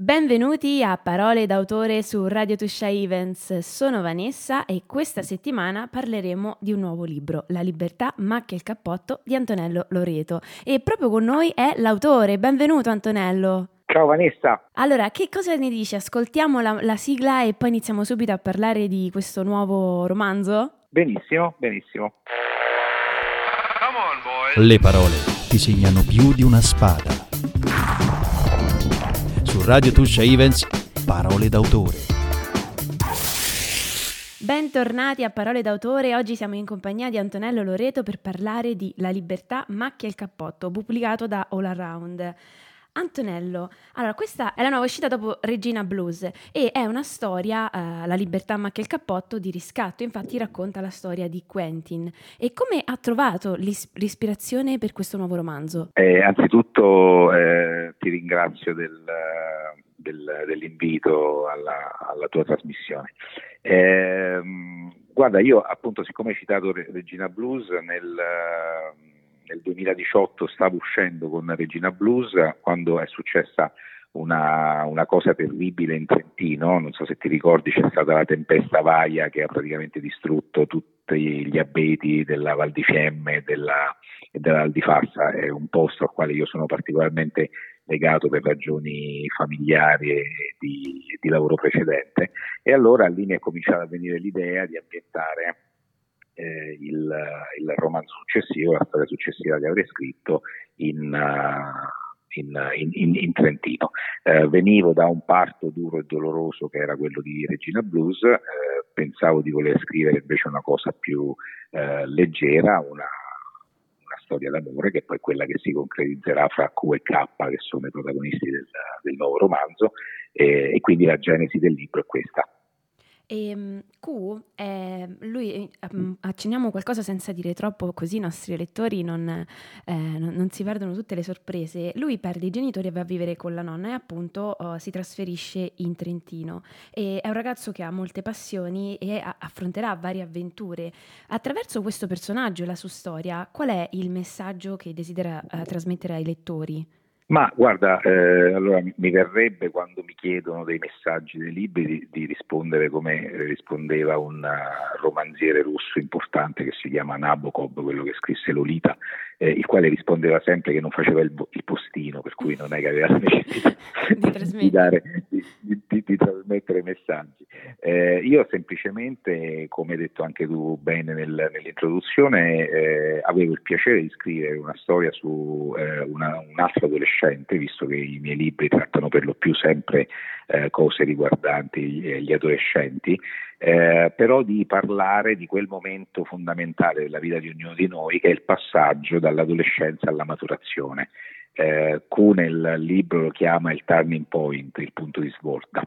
Benvenuti a Parole d'autore su Radio Tuscia Events. Sono Vanessa e questa settimana parleremo di un nuovo libro, La libertà macchia il cappotto di Antonello Loreto. E proprio con noi è l'autore. Benvenuto Antonello. Ciao Vanessa. Allora, che cosa ne dici? Ascoltiamo la, la sigla e poi iniziamo subito a parlare di questo nuovo romanzo? Benissimo, benissimo. Le parole ti segnano più di una spada Radio Tuscia Events Parole d'autore. Bentornati a Parole d'autore, oggi siamo in compagnia di Antonello Loreto per parlare di La libertà macchia il cappotto, pubblicato da All Around. Antonello, allora questa è la nuova uscita dopo Regina Blues e è una storia, eh, La libertà macchia il cappotto, di riscatto, infatti racconta la storia di Quentin. E come ha trovato l'is- l'ispirazione per questo nuovo romanzo? Eh, anzitutto eh, ti ringrazio del, del, dell'invito alla, alla, tua trasmissione. Ehm, guarda, io appunto siccome hai citato Regina Blues nel nel 2018 stavo uscendo con Regina Blues quando è successa una, una, cosa terribile in Trentino, non so se ti ricordi c'è stata la tempesta Vaia che ha praticamente distrutto tutti gli abeti della Val di Fiemme e della, Val di Fassa, è un posto al quale io sono particolarmente legato per ragioni familiari e di, di lavoro precedente. E allora lì mi è cominciata a venire l'idea di ambientare eh, il, il, romanzo successivo, la storia successiva che avrei scritto in, uh, in, in, in Trentino. Eh, venivo da un parto duro e doloroso che era quello di Regina Blues, eh, pensavo di voler scrivere invece una cosa più eh, leggera, una, storia d'amore che è poi quella che si concretizzerà fra Q e K che sono i protagonisti del, del nuovo romanzo e quindi la genesi del libro è questa. E ehm, Q, è, lui, um, accenniamo qualcosa senza dire troppo, così i nostri lettori non, eh, non, non, si perdono tutte le sorprese. Lui perde i genitori e va a vivere con la nonna e appunto uh, si trasferisce in Trentino. E è un ragazzo che ha molte passioni e a- affronterà varie avventure. Attraverso questo personaggio e la sua storia, qual è il messaggio che desidera uh, trasmettere ai lettori? Ma guarda, eh, allora mi verrebbe quando mi chiedono dei messaggi dei libri di, di rispondere come rispondeva un uh, romanziere russo importante che si chiama Nabokov, quello che scrisse Lolita, eh, il quale rispondeva sempre che non faceva il, il, postino, per cui non è che aveva la necessità di, di, dare, di, di, trasmettere messaggi. Eh, io semplicemente, come hai detto anche tu bene nel, nell'introduzione, eh, avevo il piacere di scrivere una storia su eh, una, un altro adolescente visto che i miei libri trattano per lo più sempre eh, cose riguardanti gli adolescenti, eh, però di parlare di quel momento fondamentale della vita di ognuno di noi che è il passaggio dall'adolescenza alla maturazione eh, Kuhn il libro lo chiama il turning point, il punto di svolta,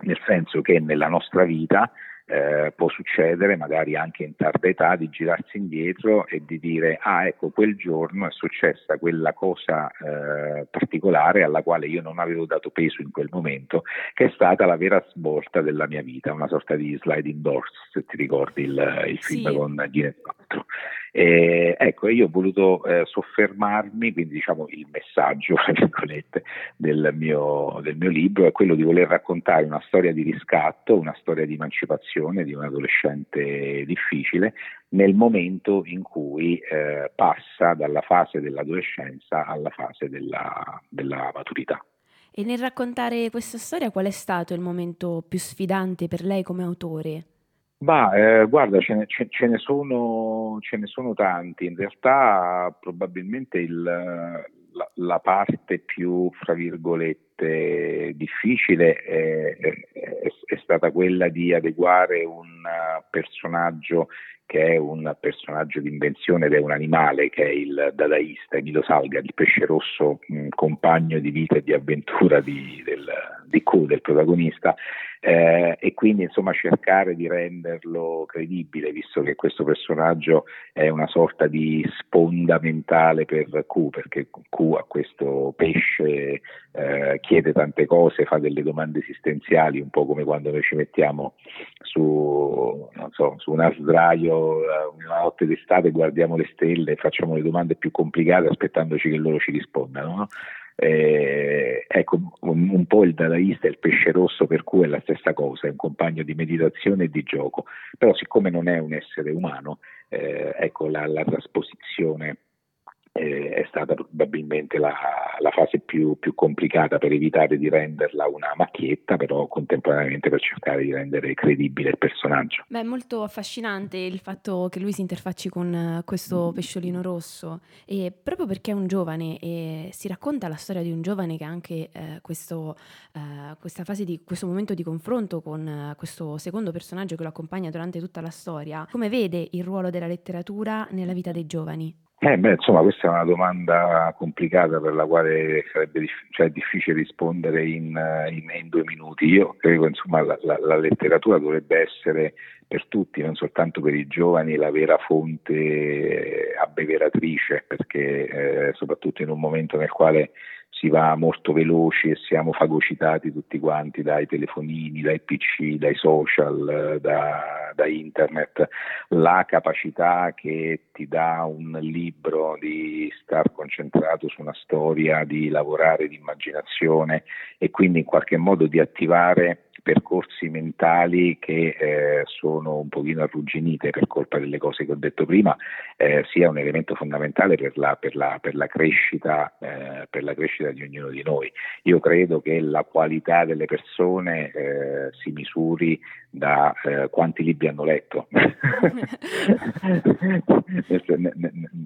nel senso che nella nostra vita eh, può succedere, magari anche in tarda età, di girarsi indietro e di dire ah ecco quel giorno è successa quella cosa eh, particolare alla quale io non avevo dato peso in quel momento, che è stata la vera svolta della mia vita, una sorta di sliding doors, se ti ricordi il, il film sì. con Guinness 4. Eh, ecco, io ho voluto eh, soffermarmi, quindi diciamo il messaggio del mio, del mio libro è quello di voler raccontare una storia di riscatto, una storia di emancipazione di un adolescente difficile, nel momento in cui eh, passa dalla fase dell'adolescenza alla fase della, della, maturità. E nel raccontare questa storia qual è stato il momento più sfidante per lei come autore? Ma eh, guarda, ce ne, ce, ce, ne sono, ce ne, sono, tanti. In realtà probabilmente il, la, la, parte più, fra virgolette, difficile è, è, è, stata quella di adeguare un personaggio che è un personaggio di invenzione ed è un animale, che è il dadaista Emilio Salga, il pesce rosso, mh, compagno di vita e di avventura di, del, di Q, del protagonista, eh, e quindi insomma cercare di renderlo credibile, visto che questo personaggio è una sorta di sponda mentale per Q, perché Q a questo pesce eh, chiede tante cose, fa delle domande esistenziali, un po' come quando noi ci mettiamo su, so, su un sdraio eh, una notte d'estate, guardiamo le stelle facciamo le domande più complicate aspettandoci che loro ci rispondano. No? Eh, ecco, un, un, po' il dadaista è il pesce rosso per cui è la stessa cosa, è un compagno di meditazione e di gioco, però siccome non è un essere umano, eh, ecco la, la trasposizione eh, è stata probabilmente la, la fase più, più, complicata per evitare di renderla una macchietta, però contemporaneamente per cercare di rendere credibile il personaggio. Beh, è molto affascinante il fatto che lui si interfacci con eh, questo pesciolino rosso e proprio perché è un giovane e si racconta la storia di un giovane che ha anche eh, questo, eh, questa fase di questo momento di confronto con eh, questo secondo personaggio che lo accompagna durante tutta la storia, come vede il ruolo della letteratura nella vita dei giovani? Eh beh, insomma, questa è una domanda complicata per la quale sarebbe dif- cioè, difficile rispondere in, in, in, due minuti. Io credo insomma la, la, la, letteratura dovrebbe essere per tutti, non soltanto per i giovani, la vera fonte abbeveratrice, perché eh, soprattutto in un momento nel quale si va molto veloci e siamo fagocitati tutti quanti dai telefonini, dai PC, dai social, da, da, internet. La capacità che ti dà un libro di star concentrato su una storia, di lavorare di immaginazione e quindi in qualche modo di attivare percorsi mentali che eh, sono un pochino arrugginite per colpa delle cose che ho detto prima, eh, sia un elemento fondamentale per la, per la, per la, crescita, eh, per la crescita, di ognuno di noi. Io credo che la qualità delle persone eh, si misuri da eh, quanti libri hanno letto,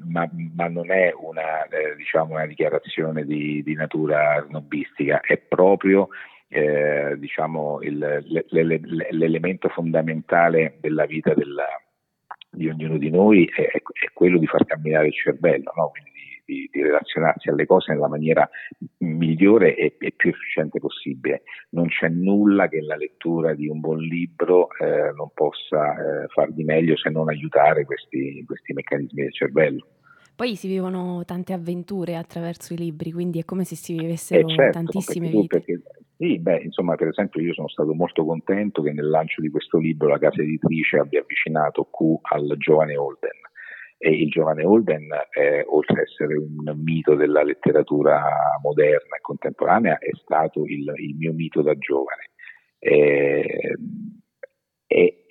ma, ma, non è una, eh, diciamo una dichiarazione di, di natura snobistica, è proprio eh, diciamo il, l'elemento fondamentale della vita della, di ognuno di noi è, è, quello di far camminare il cervello, no? quindi di, di, di, relazionarsi alle cose nella maniera migliore e, e, più efficiente possibile. Non c'è nulla che la lettura di un buon libro eh, non possa eh, far di meglio se non aiutare questi, questi meccanismi del cervello. Poi si vivono tante avventure attraverso i libri, quindi è come se si vivessero eh certo, tantissime perché vite. perché, sì, beh, insomma, per esempio io sono stato molto contento che nel lancio di questo libro la casa editrice abbia avvicinato Q al giovane Holden. E il giovane Holden, è, oltre ad essere un mito della letteratura moderna e contemporanea, è stato il, il mio mito da giovane. Eh,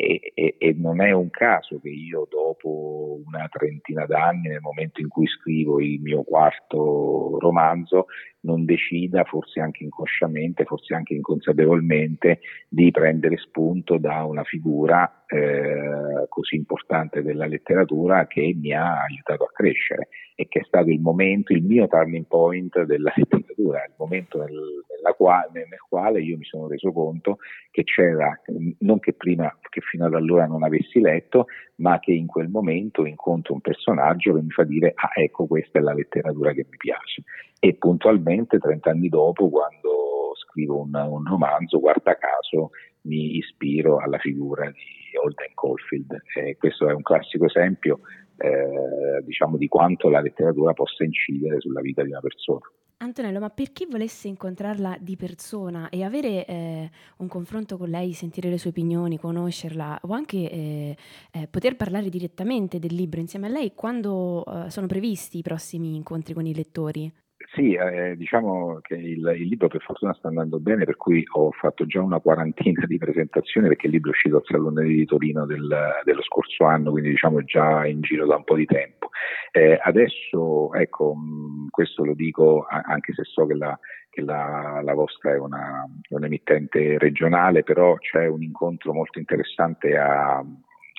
e, e, e, non è un caso che io dopo una trentina d'anni, nel momento in cui scrivo il mio quarto romanzo, non decida, forse anche inconsciamente, forse anche inconsapevolmente, di prendere spunto da una figura eh, così importante della letteratura che mi ha aiutato a crescere e che è stato il momento, il mio turning point della letteratura, il momento nel, nel quale io mi sono reso conto che c'era, non che prima, che fino ad allora non avessi letto, ma che in quel momento incontro un personaggio che mi fa dire, ah ecco questa è la letteratura che mi piace. E puntualmente, 30 anni dopo, quando scrivo un, un romanzo, guarda caso, mi ispiro alla figura di Holden Caulfield. Eh, questo è un classico esempio eh, diciamo, di quanto la letteratura possa incidere sulla vita di una persona. Antonello, ma per chi volesse incontrarla di persona e avere eh, un confronto con lei, sentire le sue opinioni, conoscerla o anche eh, eh, poter parlare direttamente del libro insieme a lei, quando eh, sono previsti i prossimi incontri con i lettori? Sì, eh, diciamo che il, il, libro per fortuna sta andando bene, per cui ho fatto già una quarantina di presentazioni perché il libro è uscito al Salone di Torino del, dello scorso anno, quindi diciamo già in giro da un po' di tempo. Eh, adesso, ecco, mh, questo lo dico anche se so che la, che la, la vostra è una, un'emittente regionale, però c'è un incontro molto interessante a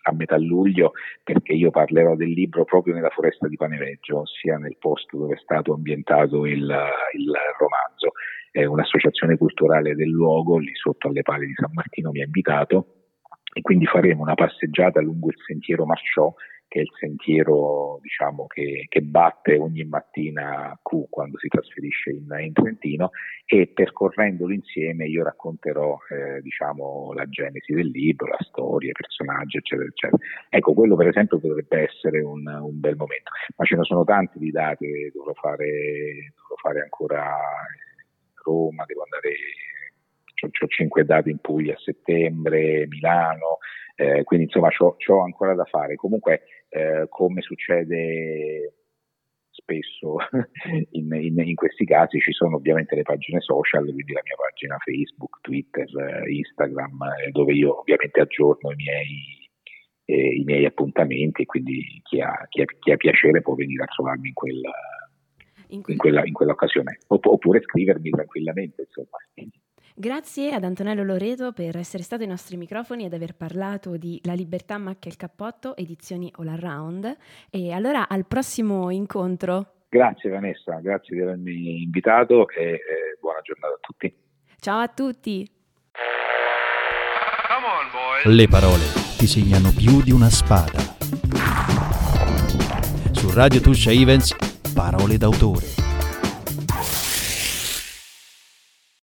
a metà luglio perché io parlerò del libro proprio nella foresta di Paneveggio, ossia nel posto dove è stato ambientato il, il romanzo. È un'associazione culturale del luogo, lì sotto alle pale di San Martino mi ha invitato e quindi faremo una passeggiata lungo il sentiero Marciò che è il sentiero diciamo, che, che, batte ogni mattina Q quando si trasferisce in, in Trentino e percorrendolo insieme io racconterò eh, diciamo, la genesi del libro, la storia, i personaggi eccetera eccetera. Ecco, quello per esempio potrebbe essere un, un bel momento, ma ce ne sono tanti di date, dovrò fare, dovrò fare ancora Roma, devo andare ho cinque date in Puglia a settembre, Milano, eh, quindi insomma ho ancora da fare. Comunque, eh, come succede spesso in, in, in, questi casi ci sono ovviamente le pagine social, quindi la mia pagina Facebook, Twitter, Instagram, dove io ovviamente aggiorno i miei, eh, i miei appuntamenti quindi chi ha, chi, ha, chi ha, piacere può venire a trovarmi in, quella, in, quella, in quell'occasione oppure scrivermi tranquillamente. Insomma. Grazie ad Antonello Loreto per essere stato ai nostri microfoni ed aver parlato di La libertà macchia il cappotto, edizioni All Around. E allora al prossimo incontro. Grazie Vanessa, grazie di avermi invitato e eh, buona giornata a tutti. Ciao a tutti. Le parole ti segnano più di una spada. Su Radio Tuscia Events, parole d'autore.